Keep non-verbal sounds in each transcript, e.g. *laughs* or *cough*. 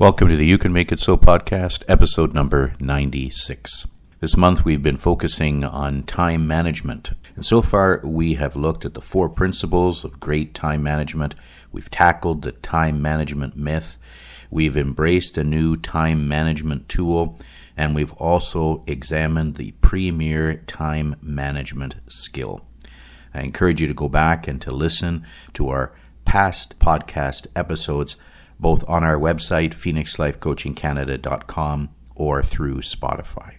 Welcome to the You Can Make It So podcast, episode number 96. This month we've been focusing on time management. And so far we have looked at the four principles of great time management. We've tackled the time management myth. We've embraced a new time management tool. And we've also examined the premier time management skill. I encourage you to go back and to listen to our past podcast episodes both on our website, phoenixlifecoachingcanada.com, or through Spotify.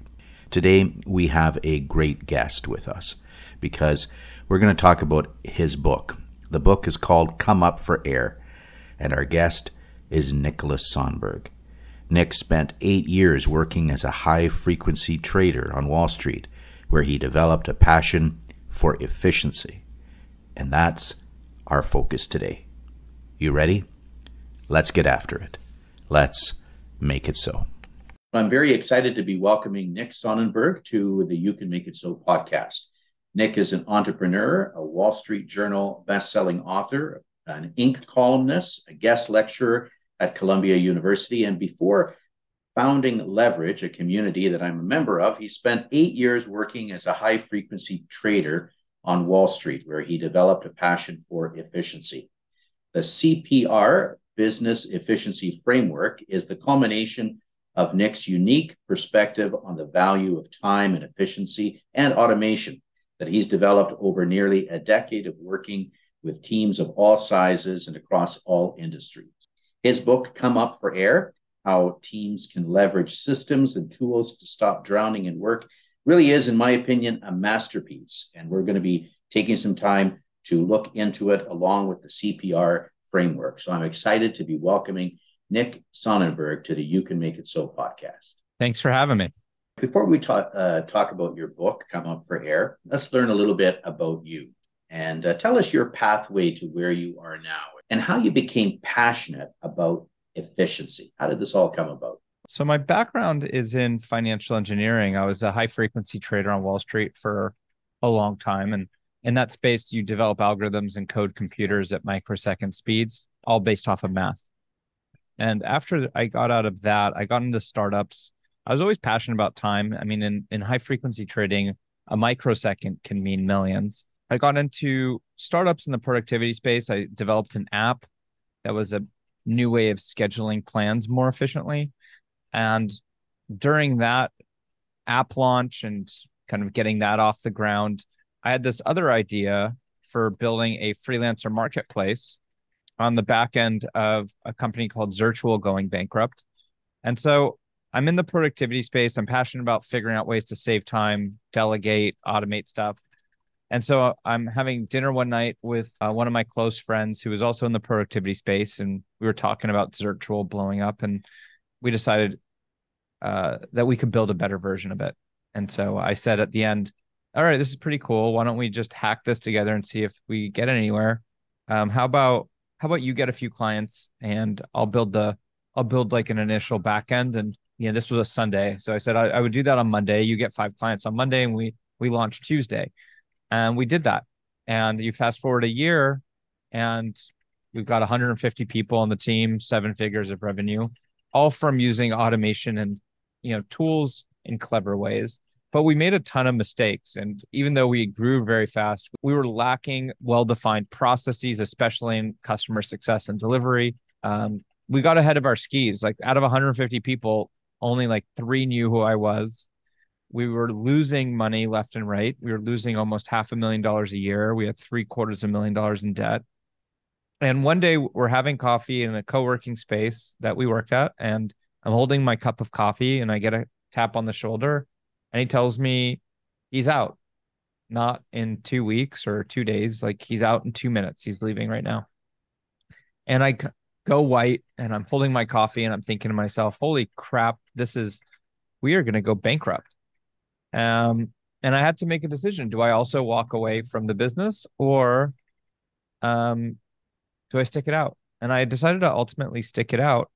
Today, we have a great guest with us because we're going to talk about his book. The book is called Come Up for Air, and our guest is Nicholas Sonnenberg. Nick spent eight years working as a high frequency trader on Wall Street, where he developed a passion for efficiency. And that's our focus today. You ready? Let's get after it. Let's make it so. I'm very excited to be welcoming Nick Sonnenberg to the You Can Make It So podcast. Nick is an entrepreneur, a Wall Street Journal best-selling author, an Inc. columnist, a guest lecturer at Columbia University, and before founding Leverage, a community that I'm a member of, he spent eight years working as a high-frequency trader on Wall Street, where he developed a passion for efficiency. The CPR business efficiency framework is the culmination of Nick's unique perspective on the value of time and efficiency and automation that he's developed over nearly a decade of working with teams of all sizes and across all industries. His book, Come Up for Air How Teams Can Leverage Systems and Tools to Stop Drowning in Work, really is, in my opinion, a masterpiece. And we're going to be taking some time to look into it along with the CPR framework. So I'm excited to be welcoming Nick Sonnenberg to the You Can Make It So podcast. Thanks for having me. Before we talk, uh, talk about your book, Come Up for Air, let's learn a little bit about you and uh, tell us your pathway to where you are now and how you became passionate about efficiency. How did this all come about? So, my background is in financial engineering. I was a high frequency trader on Wall Street for a long time. And in that space, you develop algorithms and code computers at microsecond speeds, all based off of math. And after I got out of that, I got into startups. I was always passionate about time. I mean, in, in high frequency trading, a microsecond can mean millions. I got into startups in the productivity space. I developed an app that was a new way of scheduling plans more efficiently. And during that app launch and kind of getting that off the ground, I had this other idea for building a freelancer marketplace on the back end of a company called Zirtual going bankrupt. And so I'm in the productivity space. I'm passionate about figuring out ways to save time, delegate, automate stuff. And so I'm having dinner one night with uh, one of my close friends who was also in the productivity space. And we were talking about Zirtual blowing up. And we decided uh, that we could build a better version of it. And so I said at the end, all right, this is pretty cool. Why don't we just hack this together and see if we get anywhere? Um, how about how about you get a few clients and I'll build the I'll build like an initial backend and you know this was a Sunday, so I said I, I would do that on Monday. You get five clients on Monday, and we we launched Tuesday, and we did that. And you fast forward a year, and we've got 150 people on the team, seven figures of revenue, all from using automation and you know tools in clever ways but we made a ton of mistakes. And even though we grew very fast, we were lacking well defined processes, especially in customer success and delivery. Um, we got ahead of our skis. Like out of 150 people, only like three knew who I was. We were losing money left and right. We were losing almost half a million dollars a year. We had three quarters of a million dollars in debt. And one day we're having coffee in a co working space that we worked at. And I'm holding my cup of coffee and I get a tap on the shoulder and he tells me he's out, not in two weeks or two days. Like he's out in two minutes. He's leaving right now. And I go white and I'm holding my coffee and I'm thinking to myself, holy crap, this is, we are going to go bankrupt. Um, and I had to make a decision. Do I also walk away from the business or um, do I stick it out? And I decided to ultimately stick it out,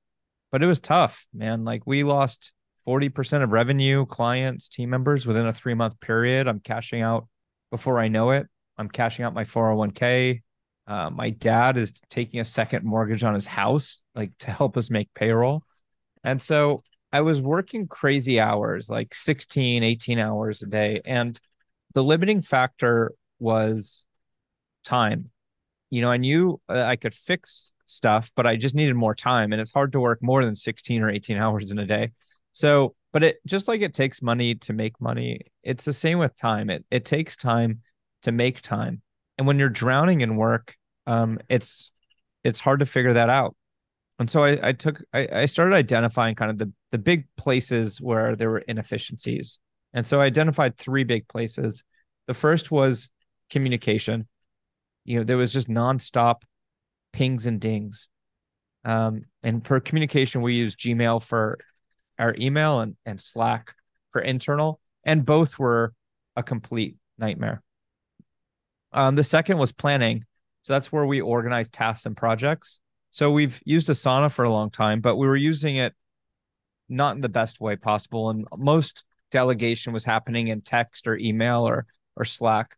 but it was tough, man. Like we lost 40% of revenue, clients, team members within a three month period. I'm cashing out before I know it. I'm cashing out my 401k. Uh, my dad is taking a second mortgage on his house, like to help us make payroll. And so I was working crazy hours, like 16, 18 hours a day. And the limiting factor was time. You know, I knew uh, I could fix stuff, but I just needed more time. And it's hard to work more than 16 or 18 hours in a day. So, but it just like it takes money to make money, it's the same with time. It it takes time to make time. And when you're drowning in work, um, it's it's hard to figure that out. And so I, I took I, I started identifying kind of the the big places where there were inefficiencies. And so I identified three big places. The first was communication. You know, there was just nonstop pings and dings. Um, and for communication, we use Gmail for our email and, and Slack for internal, and both were a complete nightmare. Um, the second was planning. So that's where we organize tasks and projects. So we've used Asana for a long time, but we were using it not in the best way possible. And most delegation was happening in text or email or or Slack.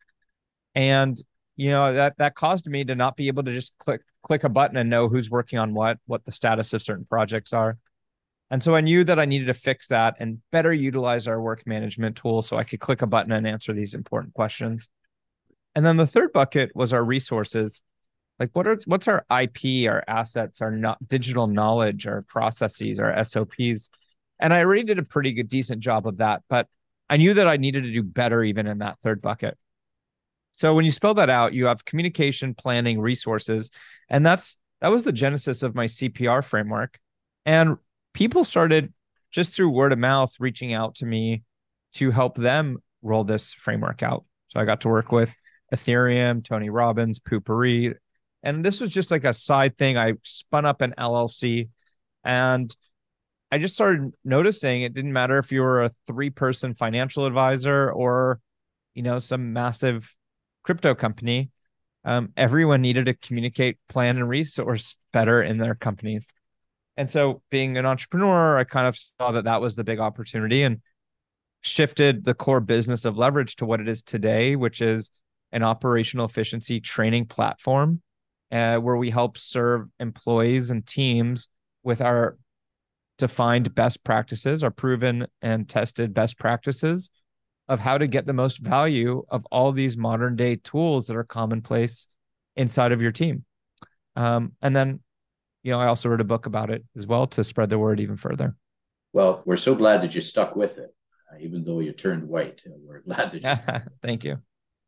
And you know, that that caused me to not be able to just click click a button and know who's working on what, what the status of certain projects are. And so I knew that I needed to fix that and better utilize our work management tool so I could click a button and answer these important questions. And then the third bucket was our resources. Like what are what's our IP, our assets, our digital knowledge, our processes, our SOPs. And I already did a pretty good decent job of that, but I knew that I needed to do better even in that third bucket. So when you spell that out, you have communication, planning, resources, and that's that was the genesis of my CPR framework. And people started just through word of mouth reaching out to me to help them roll this framework out. So I got to work with Ethereum, Tony Robbins, Poo-Pourri. And this was just like a side thing. I spun up an LLC and I just started noticing it didn't matter if you were a three person financial advisor or, you know, some massive crypto company. Um, everyone needed to communicate, plan, and resource better in their companies. And so, being an entrepreneur, I kind of saw that that was the big opportunity and shifted the core business of leverage to what it is today, which is an operational efficiency training platform uh, where we help serve employees and teams with our defined best practices, our proven and tested best practices of how to get the most value of all these modern day tools that are commonplace inside of your team. Um, and then you know, I also wrote a book about it as well to spread the word even further. Well, we're so glad that you stuck with it, uh, even though you turned white. Uh, we're glad that you. *laughs* Thank you.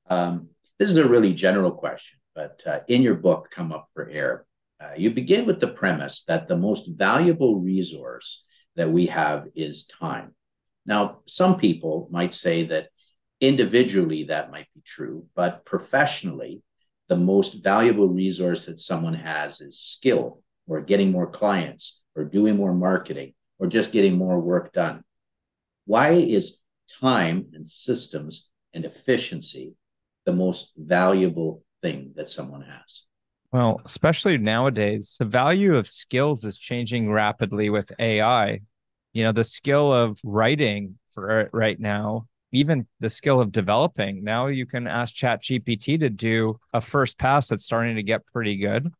Um, this is a really general question, but uh, in your book, Come Up for Air, uh, you begin with the premise that the most valuable resource that we have is time. Now, some people might say that individually that might be true, but professionally, the most valuable resource that someone has is skill or getting more clients or doing more marketing or just getting more work done. Why is time and systems and efficiency the most valuable thing that someone has? Well, especially nowadays, the value of skills is changing rapidly with AI. You know, the skill of writing for right now, even the skill of developing. Now you can ask Chat GPT to do a first pass that's starting to get pretty good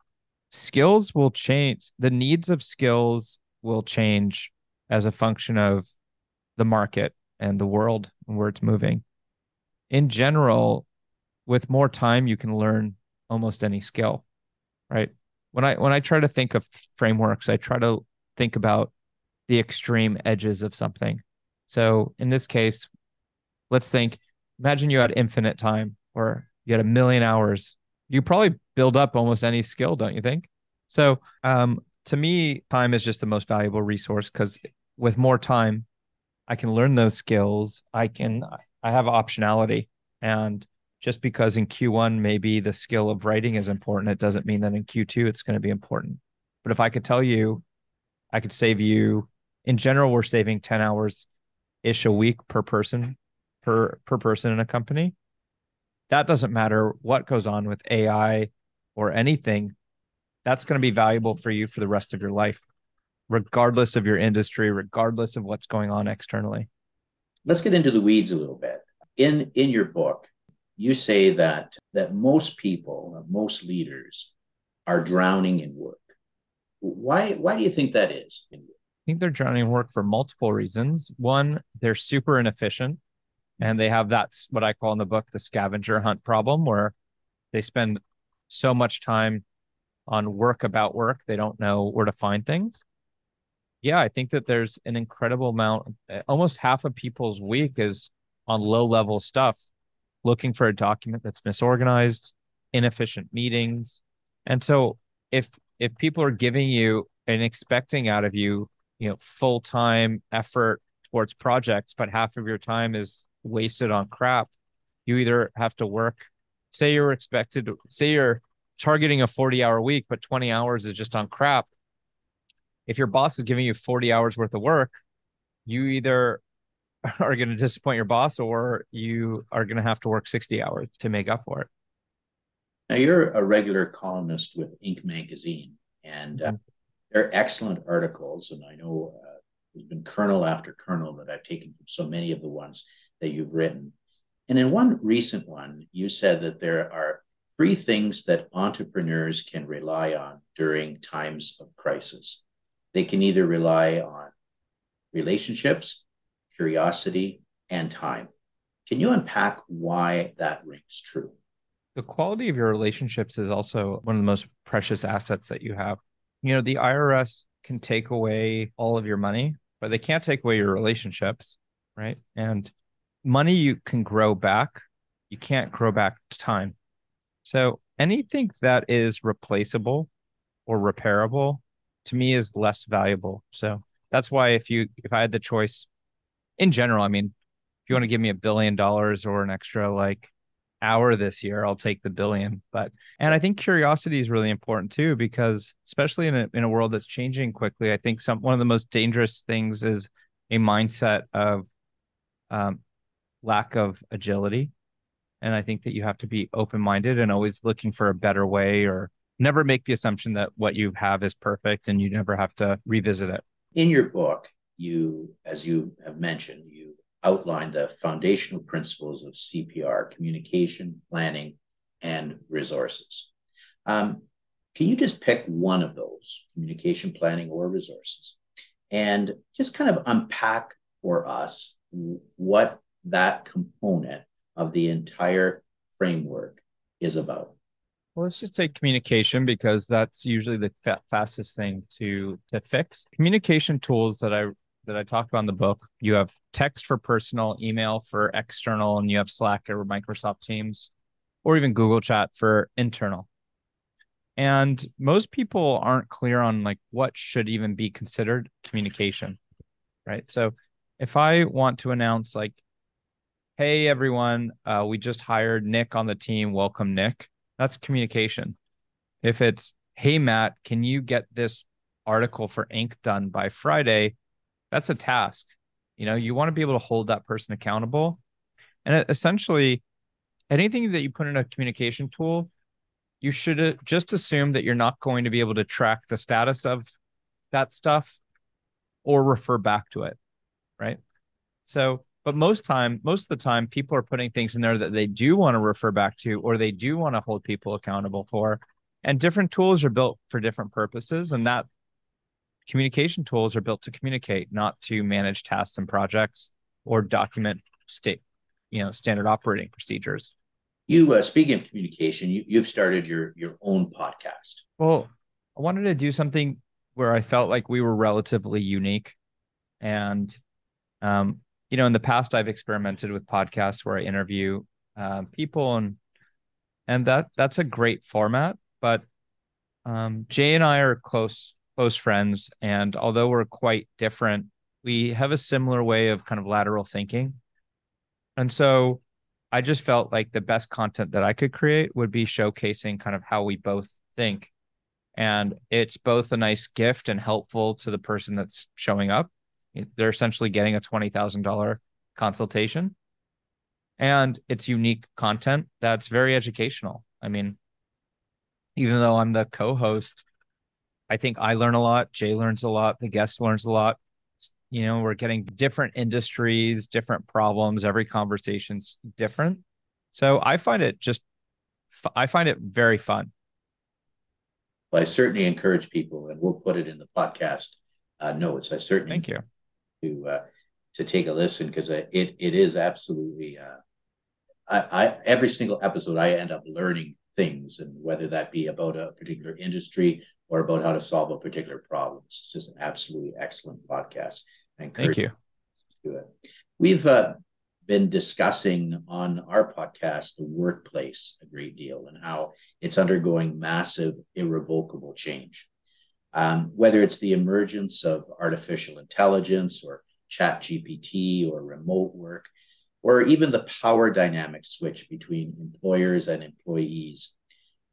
skills will change the needs of skills will change as a function of the market and the world and where it's moving. In general with more time you can learn almost any skill right? When i when i try to think of frameworks i try to think about the extreme edges of something. So in this case let's think imagine you had infinite time or you had a million hours you probably build up almost any skill, don't you think? So, um, to me, time is just the most valuable resource because with more time, I can learn those skills. I can, I have optionality. And just because in Q1, maybe the skill of writing is important, it doesn't mean that in Q2, it's going to be important. But if I could tell you, I could save you, in general, we're saving 10 hours ish a week per person, per, per person in a company that doesn't matter what goes on with AI or anything. That's going to be valuable for you for the rest of your life, regardless of your industry, regardless of what's going on externally. Let's get into the weeds a little bit. In in your book, you say that that most people, uh, most leaders are drowning in work. Why why do you think that is? I think they're drowning in work for multiple reasons. One, they're super inefficient and they have that's what I call in the book the scavenger hunt problem where they spend so much time on work about work, they don't know where to find things. Yeah, I think that there's an incredible amount, almost half of people's week is on low level stuff, looking for a document that's misorganized, inefficient meetings. And so if if people are giving you and expecting out of you, you know, full time effort towards projects, but half of your time is wasted on crap, you either have to work. Say you're expected to say you're targeting a 40 hour week, but 20 hours is just on crap. If your boss is giving you 40 hours worth of work, you either *laughs* are going to disappoint your boss or you are going to have to work 60 hours to make up for it. Now, you're a regular columnist with Inc. magazine, and uh, mm-hmm. they're excellent articles. And I know uh, there's been kernel after kernel that I've taken from so many of the ones that you've written. And in one recent one, you said that there are three things that entrepreneurs can rely on during times of crisis. They can either rely on relationships, curiosity, and time. Can you unpack why that rings true? The quality of your relationships is also one of the most precious assets that you have. You know, the IRS can take away all of your money, but they can't take away your relationships, right? And money you can grow back, you can't grow back time. So anything that is replaceable or repairable to me is less valuable. So that's why if you if I had the choice in general, I mean, if you want to give me a billion dollars or an extra like hour this year, I'll take the billion. But and I think curiosity is really important too, because especially in a in a world that's changing quickly, I think some one of the most dangerous things is a mindset of um, lack of agility. And I think that you have to be open minded and always looking for a better way or never make the assumption that what you have is perfect and you never have to revisit it. In your book, you, as you have mentioned, you outline the foundational principles of CPR communication, planning, and resources. Um, can you just pick one of those communication, planning, or resources and just kind of unpack for us what that component of the entire framework is about? Well, let's just say communication because that's usually the fa- fastest thing to to fix. Communication tools that I that I talked about in the book. You have text for personal, email for external, and you have Slack or Microsoft Teams, or even Google Chat for internal. And most people aren't clear on like what should even be considered communication, right? So if I want to announce like hey everyone. Uh, we just hired nick on the team. Welcome nick. That's communication. If it's hey matt can you get this article for inc done by friday? That's a task. You know you want to be able to hold that person accountable. And essentially anything that you put in a communication tool you should uh, just assume that you're not going to be able to track the status of that stuff or refer back to it right? So but most time, most of the time, people are putting things in there that they do want to refer back to or they do want to hold people accountable for. And different tools are built for different purposes. And that communication tools are built to communicate, not to manage tasks and projects or document state, you know, standard operating procedures. You uh, speaking of communication, you, you've started your your own podcast. Well, I wanted to do something where I felt like we were relatively unique, and um, you know, in the past, I've experimented with podcasts where I interview uh, people, and and that that's a great format. But um, Jay and I are close close friends, and although we're quite different, we have a similar way of kind of lateral thinking, and so I just felt like the best content that I could create would be showcasing kind of how we both think. And it's both a nice gift and helpful to the person that's showing up they're essentially getting a $20,000 consultation. And it's unique content that's very educational. I mean, even though I'm the co host, I think I learn a lot. Jay learns a lot. The guest learns a lot. You know, we're getting different industries, different problems. Every conversation's different. So I find it just, I find it very fun. Well, I certainly encourage people, and we'll put it in the podcast uh, notes. I certainly thank you to uh, to take a listen because it it is absolutely. Uh, I, I every single episode I end up learning things, and whether that be about a particular industry or about how to solve a particular problem. It's just an absolutely excellent podcast. Thank you. To it. We've uh, been discussing on our podcast the workplace a great deal and how it's undergoing massive, irrevocable change. Um, whether it's the emergence of artificial intelligence or chat GPT or remote work, or even the power dynamic switch between employers and employees.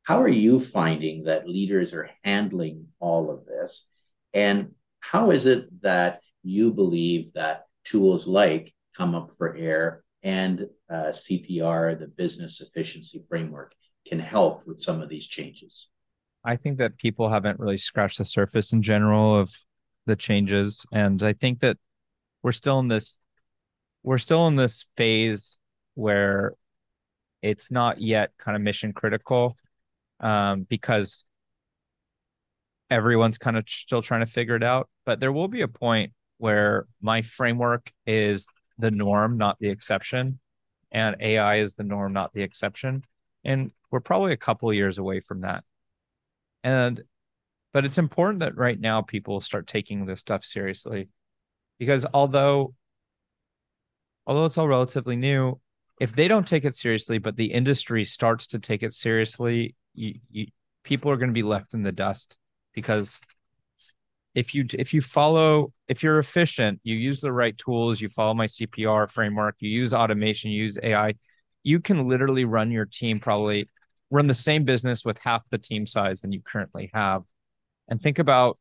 How are you finding that leaders are handling all of this? And how is it that you believe that tools like Come Up for Air and uh, CPR, the business efficiency framework, can help with some of these changes? I think that people haven't really scratched the surface in general of the changes. And I think that we're still in this we're still in this phase where it's not yet kind of mission critical um, because everyone's kind of still trying to figure it out. But there will be a point where my framework is the norm, not the exception, and AI is the norm, not the exception. And we're probably a couple years away from that. And but it's important that right now people start taking this stuff seriously because although although it's all relatively new, if they don't take it seriously, but the industry starts to take it seriously, you, you, people are going to be left in the dust because if you if you follow if you're efficient, you use the right tools, you follow my CPR framework, you use automation, you use AI, you can literally run your team probably run the same business with half the team size than you currently have. And think about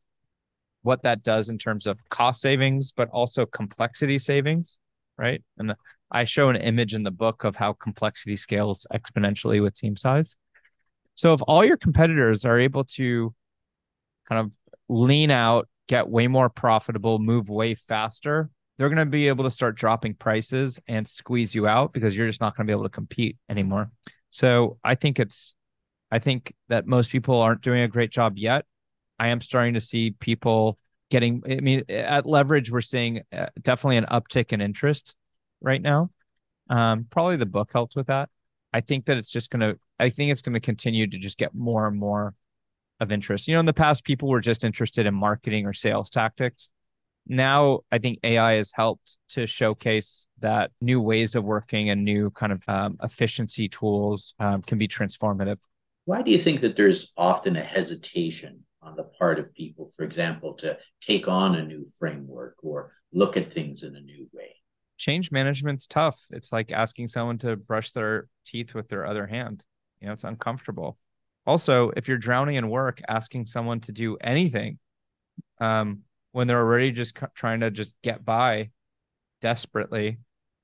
what that does in terms of cost savings, but also complexity savings right? And I show an image in the book of how complexity scales exponentially with team size. So if all your competitors are able to kind of lean out, get way more profitable, move way faster, they're going to be able to start dropping prices and squeeze you out because you're just not going to be able to compete anymore. So I think it's, I think that most people aren't doing a great job yet. I am starting to see people getting i mean at leverage we're seeing uh, definitely an uptick in interest right now. Um, probably the book helped with that. I think that it's just going to i think it's going to continue to just get more and more of interest. You know in the past people were just interested in marketing or sales tactics now i think ai has helped to showcase that new ways of working and new kind of um, efficiency tools um, can be transformative why do you think that there's often a hesitation on the part of people, for example, to take on a new framework or look at things in a new way? Change management's tough. It's like asking someone to brush their teeth with their other hand. You know, it's uncomfortable. Also, if you're drowning in work, asking someone to do anything um, when they're already just trying to just get by desperately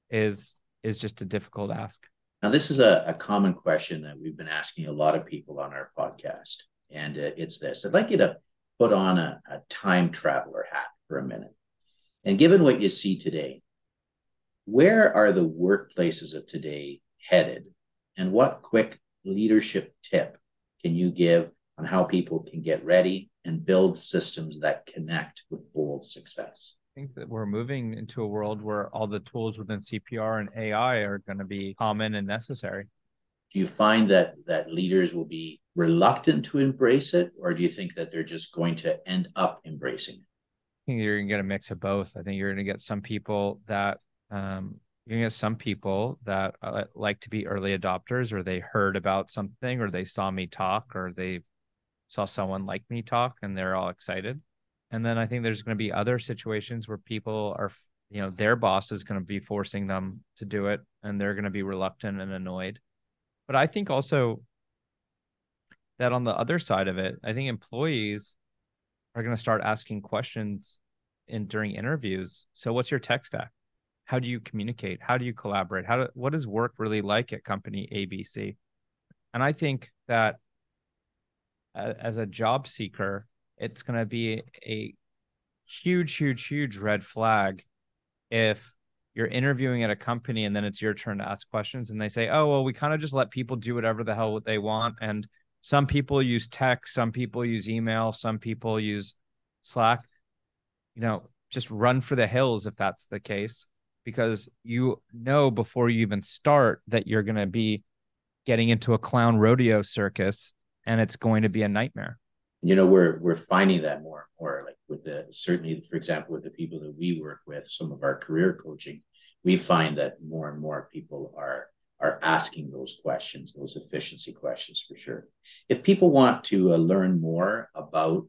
is is just a difficult ask. Now, this is a, a common question that we've been asking a lot of people on our podcast and uh, it's this. I'd like you to put on a, a time traveler hat for a minute. And given what you see today, where are the workplaces of today headed? And what quick leadership tip can you give on how people can get ready and build systems that connect with bold success? I think that we're moving into a world where all the tools within CPR and AI are going to be common and necessary. Do you find that that leaders will be reluctant to embrace it, or do you think that they're just going to end up embracing it? I think you're going to get a mix of both. I think you're going to get some people that um, you're going to get some people that uh, like to be early adopters, or they heard about something, or they saw me talk, or they saw someone like me talk, and they're all excited. And then I think there's going to be other situations where people are, you know, their boss is going to be forcing them to do it, and they're going to be reluctant and annoyed. But I think also that on the other side of it, I think employees are going to start asking questions in during interviews. So, what's your tech stack? How do you communicate? How do you collaborate? How do, what is work really like at company ABC? And I think that as a job seeker, it's going to be a huge, huge, huge red flag if you're interviewing at a company and then it's your turn to ask questions and they say, oh, well, we kind of just let people do whatever the hell they want. And some people use text, some people use email, some people use Slack. you know, just run for the hills if that's the case, because you know before you even start that you're going to be getting into a clown rodeo circus and it's going to be a nightmare. You know, we're we're finding that more and more. Like with the certainly, for example, with the people that we work with, some of our career coaching, we find that more and more people are are asking those questions, those efficiency questions for sure. If people want to uh, learn more about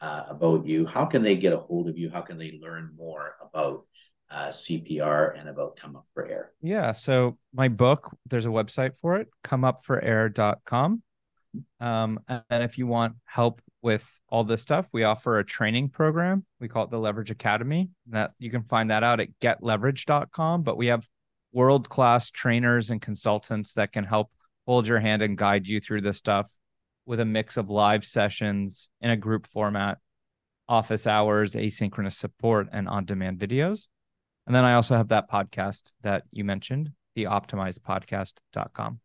uh, about you, how can they get a hold of you? How can they learn more about uh, CPR and about Come Up for Air? Yeah. So my book, there's a website for it, comeupforair.com. Um, and if you want help with all this stuff, we offer a training program. We call it the Leverage Academy. That you can find that out at getleverage.com. But we have world class trainers and consultants that can help hold your hand and guide you through this stuff with a mix of live sessions in a group format, office hours, asynchronous support, and on demand videos. And then I also have that podcast that you mentioned, the optimizedpodcast.com.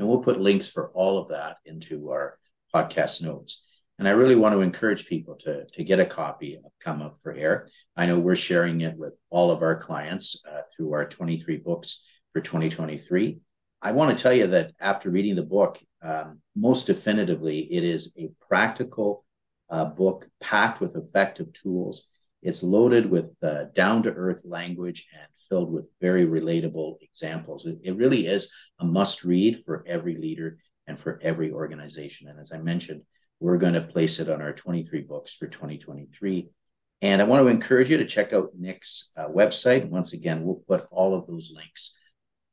And we'll put links for all of that into our podcast notes. And I really want to encourage people to, to get a copy of Come Up for Air. I know we're sharing it with all of our clients uh, through our 23 books for 2023. I want to tell you that after reading the book, um, most definitively, it is a practical uh, book packed with effective tools. It's loaded with uh, down to earth language and filled with very relatable examples. It, it really is a must read for every leader and for every organization. And as I mentioned, we're going to place it on our 23 books for 2023. And I want to encourage you to check out Nick's uh, website. Once again, we'll put all of those links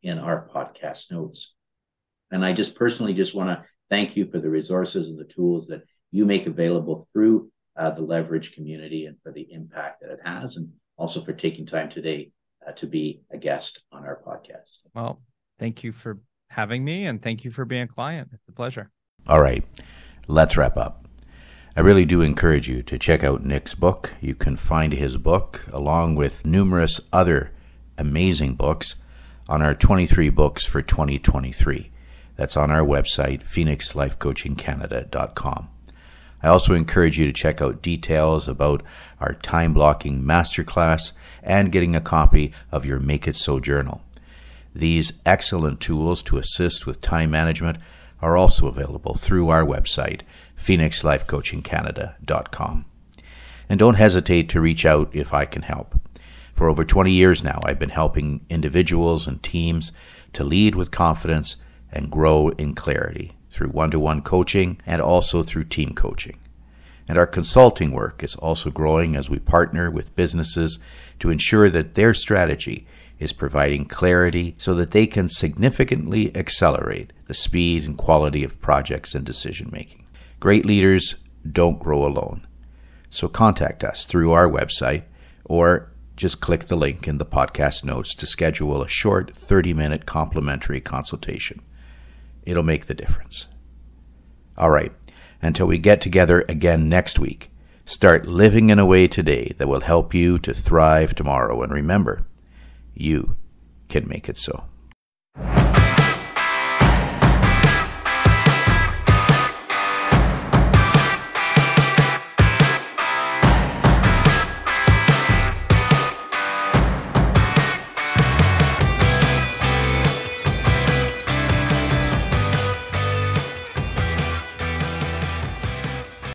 in our podcast notes. And I just personally just want to thank you for the resources and the tools that you make available through uh, the leverage community and for the impact that it has, and also for taking time today uh, to be a guest on our podcast. Well, thank you for having me and thank you for being a client. It's a pleasure. All right, let's wrap up. I really do encourage you to check out Nick's book. You can find his book along with numerous other amazing books on our 23 books for 2023. That's on our website, phoenixlifecoachingcanada.com. I also encourage you to check out details about our time blocking masterclass and getting a copy of your Make It So journal. These excellent tools to assist with time management are also available through our website, phoenixlifecoachingcanada.com. And don't hesitate to reach out if I can help. For over 20 years now, I've been helping individuals and teams to lead with confidence and grow in clarity through one to one coaching and also through team coaching. And our consulting work is also growing as we partner with businesses to ensure that their strategy is providing clarity so that they can significantly accelerate the speed and quality of projects and decision making. Great leaders don't grow alone. So contact us through our website or just click the link in the podcast notes to schedule a short 30 minute complimentary consultation. It'll make the difference. All right, until we get together again next week, start living in a way today that will help you to thrive tomorrow. And remember, you can make it so.